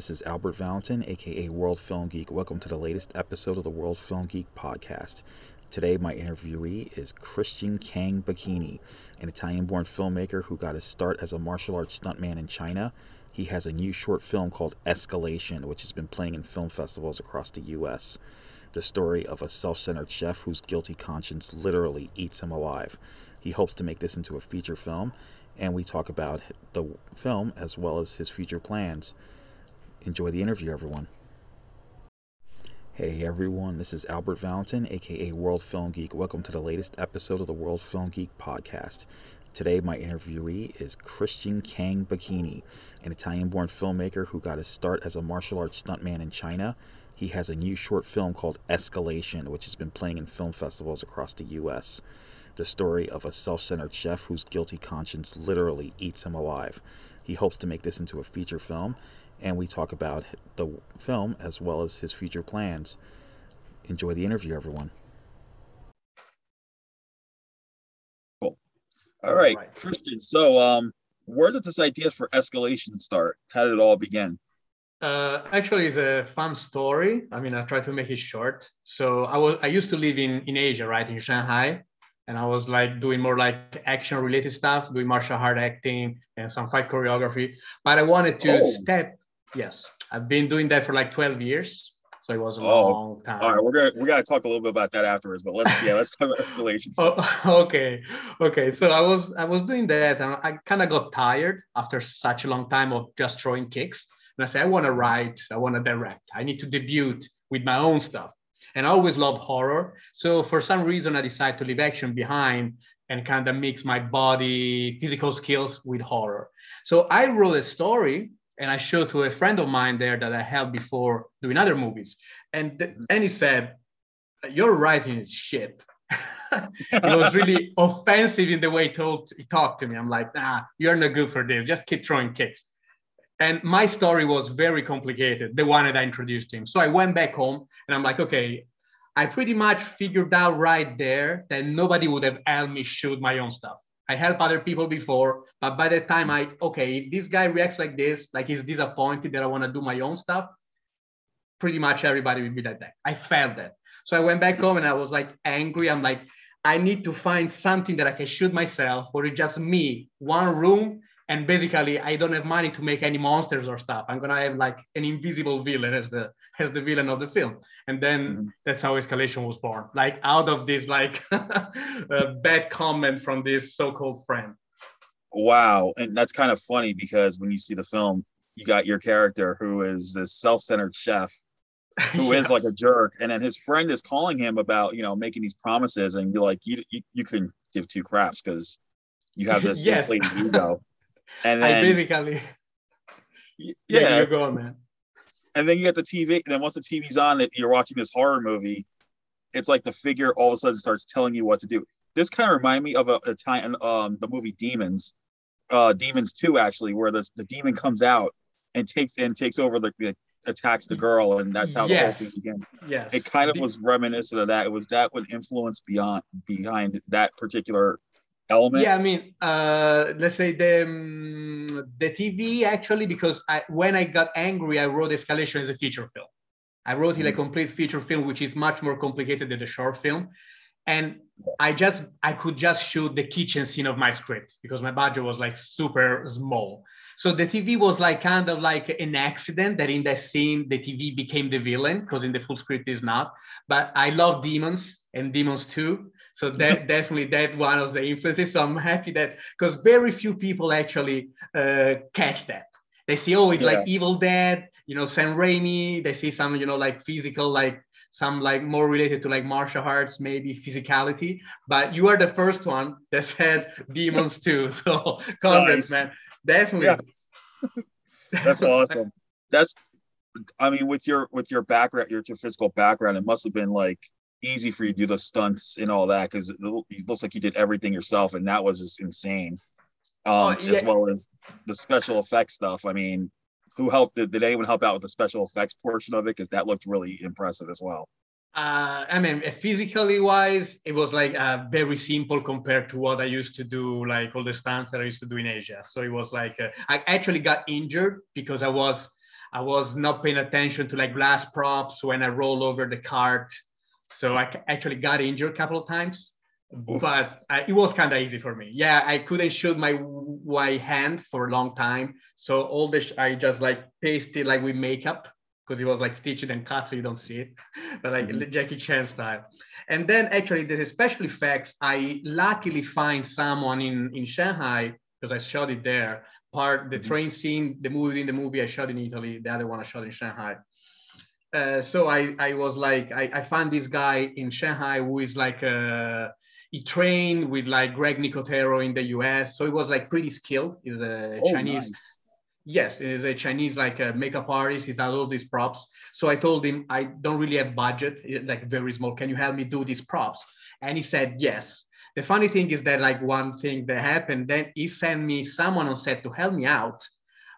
This is Albert Valentin, aka World Film Geek. Welcome to the latest episode of the World Film Geek podcast. Today, my interviewee is Christian Kang Bachini, an Italian born filmmaker who got his start as a martial arts stuntman in China. He has a new short film called Escalation, which has been playing in film festivals across the U.S. The story of a self centered chef whose guilty conscience literally eats him alive. He hopes to make this into a feature film, and we talk about the film as well as his future plans. Enjoy the interview, everyone. Hey everyone, this is Albert Valentin, aka World Film Geek. Welcome to the latest episode of the World Film Geek podcast. Today, my interviewee is Christian Kang Bachini, an Italian born filmmaker who got his start as a martial arts stuntman in China. He has a new short film called Escalation, which has been playing in film festivals across the U.S. The story of a self centered chef whose guilty conscience literally eats him alive. He hopes to make this into a feature film, and we talk about the film as well as his future plans. Enjoy the interview, everyone. Cool. All right, all right. Christian. So, um, where did this idea for escalation start? How did it all begin? Uh, actually, it's a fun story. I mean, I try to make it short. So I was I used to live in in Asia, right, in Shanghai, and I was like doing more like action related stuff, doing martial art acting and some fight choreography. But I wanted to oh. step Yes, I've been doing that for like 12 years. So it was a oh, long time. All right, we're gonna we gotta talk a little bit about that afterwards, but let's yeah, let's talk about escalation. oh, okay, okay. So I was I was doing that, and I kind of got tired after such a long time of just throwing kicks. And I said, I want to write, I want to direct, I need to debut with my own stuff. And I always love horror. So for some reason, I decided to leave action behind and kind of mix my body physical skills with horror. So I wrote a story and I showed to a friend of mine there that I helped before doing other movies, and th- and he said, "Your writing is shit." it was really offensive in the way he told he talked to me. I'm like, nah, you're not good for this. Just keep throwing kicks. And my story was very complicated, the one that I introduced him. So I went back home and I'm like, okay, I pretty much figured out right there that nobody would have helped me shoot my own stuff. I helped other people before, but by the time I, okay, if this guy reacts like this, like he's disappointed that I want to do my own stuff, pretty much everybody will be like that. I felt that. So I went back home and I was like angry. I'm like, I need to find something that I can shoot myself, or it's just me, one room, and basically I don't have money to make any monsters or stuff. I'm gonna have like an invisible villain as the as the villain of the film, and then mm-hmm. that's how Escalation was born. Like out of this like bad comment from this so-called friend. Wow, and that's kind of funny because when you see the film, you got your character who is this self-centered chef who is like a jerk and then his friend is calling him about you know making these promises and you're like you you, you couldn't give two craps because you have this yes. inflated ego and then, I basically, yeah, yeah, you're going, man. And then you get the TV. And then once the TV's on, you're watching this horror movie. It's like the figure all of a sudden starts telling you what to do. This kind of remind me of a, a time, um, the movie Demons, uh, Demons Two, actually, where this the demon comes out and takes and takes over the, the attacks the girl, and that's how yes. the whole thing began. Yes, it kind of was reminiscent of that. It was that would influence beyond behind that particular element? Yeah, I mean, uh, let's say the um, the TV actually, because I, when I got angry, I wrote Escalation as a feature film. I wrote it mm-hmm. a complete feature film, which is much more complicated than the short film. And I just I could just shoot the kitchen scene of my script because my budget was like super small. So the TV was like kind of like an accident that in that scene the TV became the villain because in the full script is not. But I love Demons and Demons 2. So that definitely that one of the influences. So I'm happy that because very few people actually uh, catch that. They see oh it's yeah. like Evil Dead, you know, Sam Raimi. They see some you know like physical like some like more related to like martial arts, maybe physicality. But you are the first one that says demons too. So congrats, nice. man. Definitely. Yes. That's awesome. That's I mean, with your with your background, your, your physical background, it must have been like easy for you to do the stunts and all that because it, looks like you did everything yourself, and that was just insane. Um, oh, yeah. As well as the special effects stuff. I mean, who helped? Did, did anyone help out with the special effects portion of it? Because that looked really impressive as well. Uh, I mean, physically wise, it was like uh, very simple compared to what I used to do, like all the stunts that I used to do in Asia. So it was like uh, I actually got injured because I was I was not paying attention to like glass props when I roll over the cart. So I actually got injured a couple of times, Oof. but it was kind of easy for me. Yeah, I couldn't shoot my right hand for a long time. So all this, I just like pasted like with makeup because it was like stitched and cut so you don't see it, but like mm-hmm. Jackie Chan style. And then actually the special effects, I luckily find someone in, in Shanghai because I shot it there. Part the mm-hmm. train scene, the movie in the movie I shot in Italy, the other one I shot in Shanghai. Uh, so I, I was like, I, I found this guy in Shanghai who is like, uh, he trained with like Greg Nicotero in the US. So he was like pretty skilled. He's a oh, Chinese nice yes, he's a Chinese like a makeup artist. He's done all these props. So I told him I don't really have budget, like very small. Can you help me do these props? And he said yes. The funny thing is that like one thing that happened, then he sent me someone on set to help me out.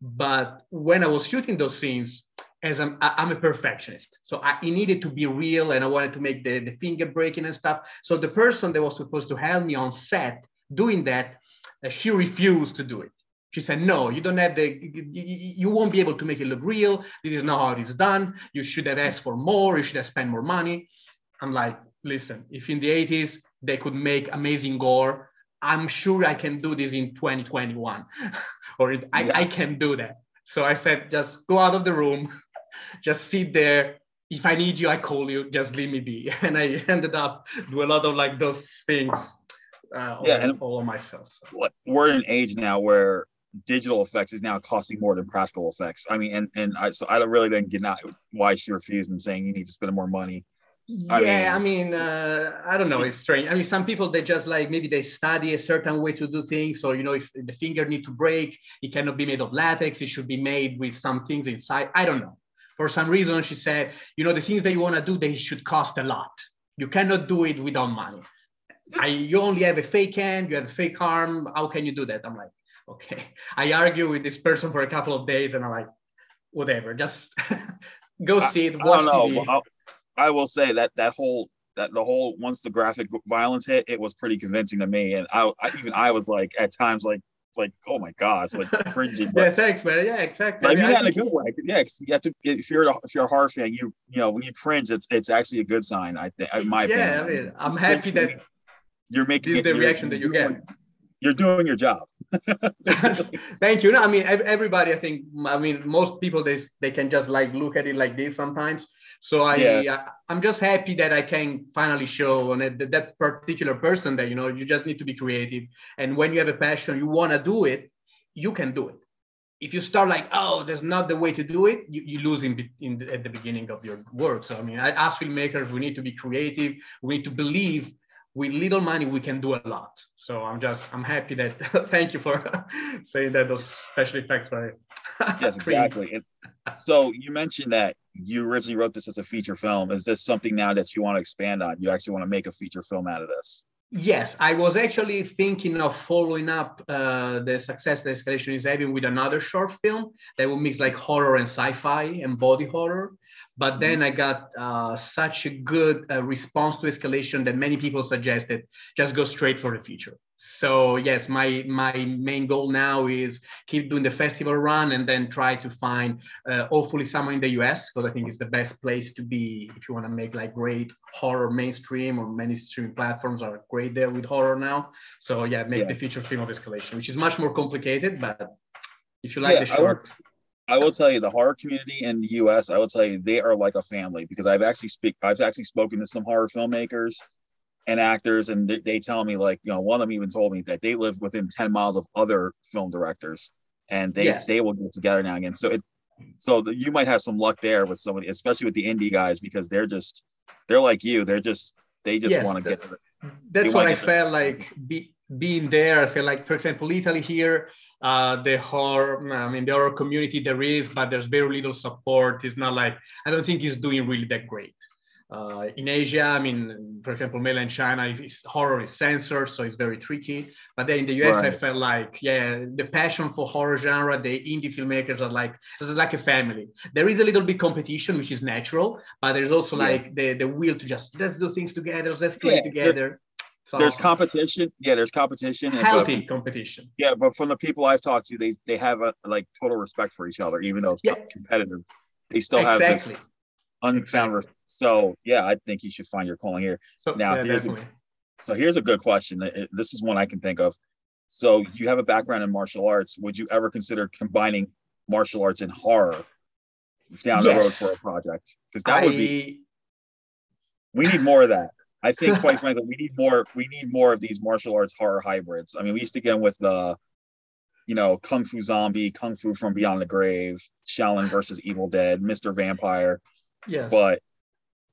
But when I was shooting those scenes, as I'm, I'm a perfectionist, so I, it needed to be real, and I wanted to make the, the finger breaking and stuff. So the person that was supposed to help me on set doing that, uh, she refused to do it she said, no, you don't have the, you won't be able to make it look real. This is not how it is done. You should have asked for more. You should have spent more money. I'm like, listen, if in the 80s they could make amazing gore, I'm sure I can do this in 2021 or it, I, yes. I can do that. So I said, just go out of the room, just sit there. If I need you, I call you, just leave me be. And I ended up do a lot of like those things uh, yeah, and all myself. So. We're in an age now where digital effects is now costing more than practical effects. I mean, and and I so I really didn't get not why she refused and saying you need to spend more money. Yeah, I mean, I, mean, uh, I don't know. It's strange. I mean, some people they just like maybe they study a certain way to do things. So you know, if the finger need to break, it cannot be made of latex. It should be made with some things inside. I don't know. For some reason, she said, you know, the things that you want to do, they should cost a lot. You cannot do it without money. I, you only have a fake hand, you have a fake arm. How can you do that? I'm like, okay. I argue with this person for a couple of days and I'm like, whatever, just go see it, watch I TV. Well, I will say that that whole that the whole once the graphic violence hit, it was pretty convincing to me, and I, I even I was like at times like like oh my god, it's like cringy. But, yeah, thanks, man. Yeah, exactly. I mean, yeah, in a good way. Yeah, you have to if you're a, if you're a horror fan, you you know when you cringe, it's it's actually a good sign. I think, in my yeah, opinion. I mean, I'm happy that you're making it, the reaction that you get. You're doing your job. Thank you. No, I mean everybody. I think. I mean most people they they can just like look at it like this sometimes. So I yeah. I'm just happy that I can finally show on that, that particular person that you know you just need to be creative, and when you have a passion, you want to do it, you can do it. If you start like, oh, there's not the way to do it, you, you lose in, in the, at the beginning of your work. So I mean, as filmmakers, we need to be creative. We need to believe with little money we can do a lot so i'm just i'm happy that thank you for saying that those special effects were yes exactly so you mentioned that you originally wrote this as a feature film is this something now that you want to expand on you actually want to make a feature film out of this yes i was actually thinking of following up uh, the success that escalation is having with another short film that will mix like horror and sci-fi and body horror but mm-hmm. then I got uh, such a good uh, response to escalation that many people suggested just go straight for the future. So yes, my my main goal now is keep doing the festival run and then try to find uh, hopefully somewhere in the US because I think it's the best place to be if you want to make like great horror mainstream or mainstream platforms are great there with horror now. So yeah, make yeah. the feature film of escalation, which is much more complicated, but if you like yeah, the short. I will tell you the horror community in the US, I will tell you they are like a family because I've actually speak I've actually spoken to some horror filmmakers and actors and they, they, tell me like, you know, one of them even told me that they live within 10 miles of other film directors and they yes. they will get together now again. So it so the, you might have some luck there with somebody, especially with the indie guys because they're just they're like you. They're just they just yes, want to get That's what I felt like be, being there. I feel like for example, Italy here uh, the horror, I mean, the horror community there is, but there's very little support. It's not like, I don't think it's doing really that great. Uh, in Asia, I mean, for example, mainland China, is, horror is censored, so it's very tricky. But then in the US, right. I felt like, yeah, the passion for horror genre, the indie filmmakers are like, it's like a family. There is a little bit competition, which is natural, but there's also yeah. like the, the will to just let's do things together, let's play yeah. together So, there's competition. Yeah, there's competition. Healthy but, competition. Yeah, but from the people I've talked to, they they have a like total respect for each other, even though it's yeah. competitive. They still exactly. have this unfound. Exactly. So yeah, I think you should find your calling here. So, now, yeah, here's a, so here's a good question. This is one I can think of. So you have a background in martial arts. Would you ever consider combining martial arts and horror down yes. the road for a project? Because that I... would be. We need more of that. I think, quite frankly, we need more. We need more of these martial arts horror hybrids. I mean, we used to get with the, you know, Kung Fu Zombie, Kung Fu from Beyond the Grave, Shaolin versus Evil Dead, Mr. Vampire. Yeah. But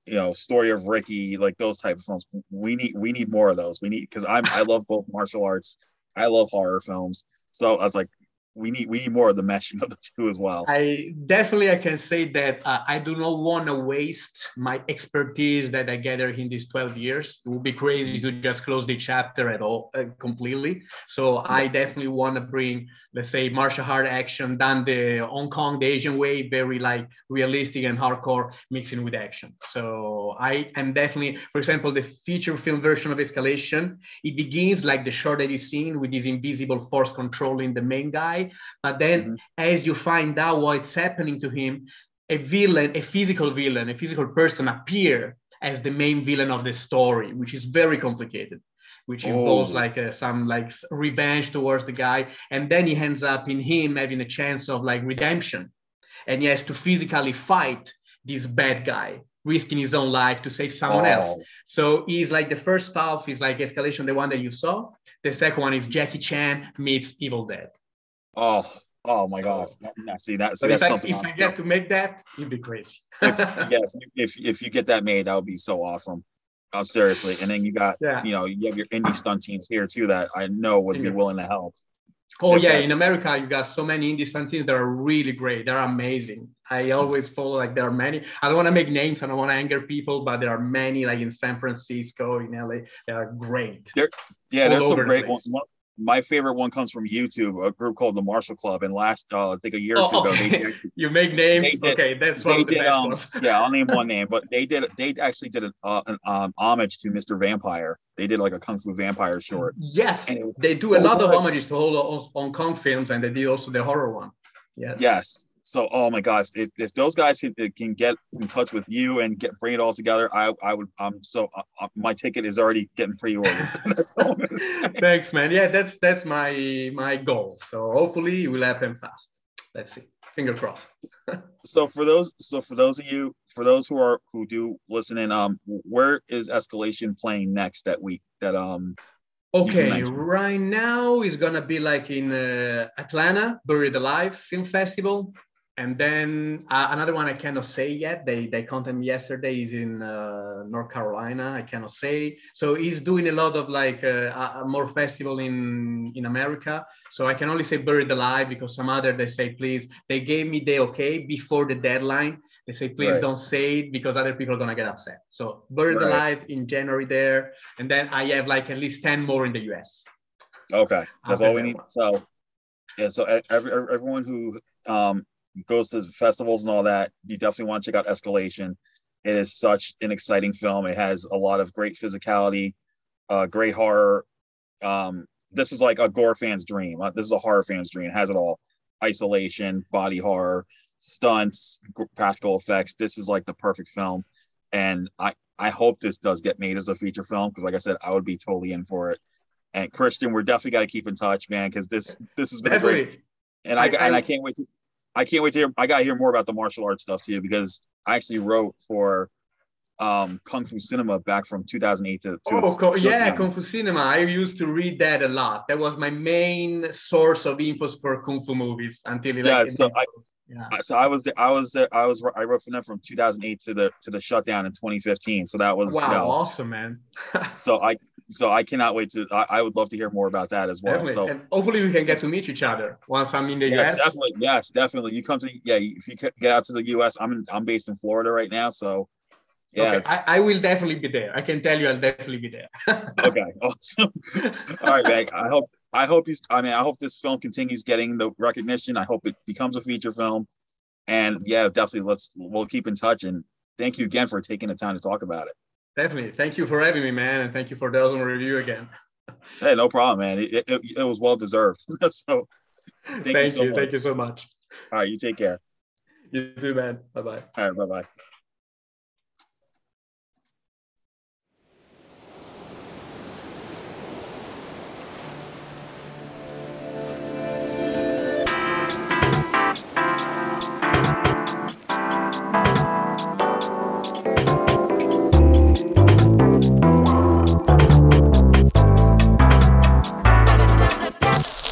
you know, story of Ricky, like those type of films. We need we need more of those. We need because I'm I love both martial arts. I love horror films. So I was like, we need we need more of the meshing of the two as well. I definitely I can say that uh, I do not want to waste my expertise that I gathered in these 12 years. It would be crazy to just close the chapter at all uh, completely. So I definitely want to bring, let's say, martial art action done the Hong Kong, the Asian way, very like realistic and hardcore, mixing with action. So I am definitely, for example, the feature film version of Escalation. It begins like the short that you've seen with this invisible force controlling the main guy but then mm-hmm. as you find out what's happening to him, a villain, a physical villain, a physical person appear as the main villain of the story, which is very complicated which involves oh. like uh, some like revenge towards the guy and then he ends up in him having a chance of like redemption and he has to physically fight this bad guy risking his own life to save someone oh. else so he's like the first half is like escalation the one that you saw the second one is jackie chan meets evil dead Oh, oh my gosh! see that. So that's if something. I, if I get to make that, you'd be crazy. if, yes, if if you get that made, that would be so awesome. Oh, seriously. And then you got, yeah. you know, you have your indie stunt teams here too that I know would be willing to help. Oh yeah, that, in America you got so many indie stunt teams that are really great. They're amazing. I always follow like there are many. I don't want to make names. I don't want to anger people, but there are many like in San Francisco, in LA. They are great. There, yeah, there's some great ones my favorite one comes from YouTube, a group called the Martial Club. And last, uh, I think a year or two oh, ago, they actually, you make names. Did, okay, that's one of the did, best um, ones. yeah, I'll name one name, but they did. They actually did an, uh, an um, homage to Mr. Vampire. They did like a kung fu vampire short. Yes, they do so a lot good. of homages to all Hong Kong films, and they did also the horror one. Yes. Yes. So, oh my gosh, if, if those guys can, can get in touch with you and get bring it all together, I I would I'm so uh, uh my ticket is already getting pre-ordered. Thanks, man. Yeah, that's that's my my goal. So hopefully we'll have them fast. Let's see. Finger crossed. so for those so for those of you for those who are who do listen in, um, where is Escalation playing next that week? That um. Okay, right now is gonna be like in uh, Atlanta, Buried Alive Film Festival and then uh, another one I cannot say yet. They they contacted me yesterday. Is in uh, North Carolina. I cannot say. So he's doing a lot of like uh, a more festival in in America. So I can only say buried alive because some other they say please. They gave me the okay before the deadline. They say please right. don't say it because other people are gonna get upset. So buried right. alive in January there, and then I have like at least ten more in the US. Okay, that's all we need. One. So yeah, so every, everyone who um, goes to festivals and all that, you definitely want to check out Escalation. It is such an exciting film. It has a lot of great physicality, uh, great horror. Um, this is like a gore fan's dream. Uh, this is a horror fan's dream. It has it all: isolation, body horror, stunts, practical effects. This is like the perfect film, and I I hope this does get made as a feature film because, like I said, I would be totally in for it. And Christian, we're definitely got to keep in touch, man, because this this has been definitely. great. And I, I, and I can't wait to I can't wait to hear. I got to hear more about the martial arts stuff too because I actually wrote for um, Kung Fu Cinema back from 2008 to. to oh, yeah, Kung Fu Cinema. I used to read that a lot. That was my main source of infos for Kung Fu movies until it. Yeah, so I. Yeah. So I was there. I was there. I was. I wrote for them from 2008 to the to the shutdown in 2015. So that was wow, you know, awesome, man. so I so I cannot wait to. I, I, would love to hear more about that as well. Definitely. So and hopefully we can get to meet each other once I'm in the yes, US. Definitely, yes, definitely. You come to yeah. If you get out to the US, I'm in, I'm based in Florida right now, so yeah. Okay. I, I, will definitely be there. I can tell you, I'll definitely be there. okay, awesome. All right, Meg. I hope I hope he's. I mean, I hope this film continues getting the recognition. I hope it becomes a feature film, and yeah, definitely. Let's we'll keep in touch and thank you again for taking the time to talk about it. Definitely. Thank you for having me, man, and thank you for the awesome review again. Hey, no problem, man. It, it, it was well deserved. so thank, thank you. So you thank you so much. All right, you take care. You too, man. Bye bye. All right, bye bye.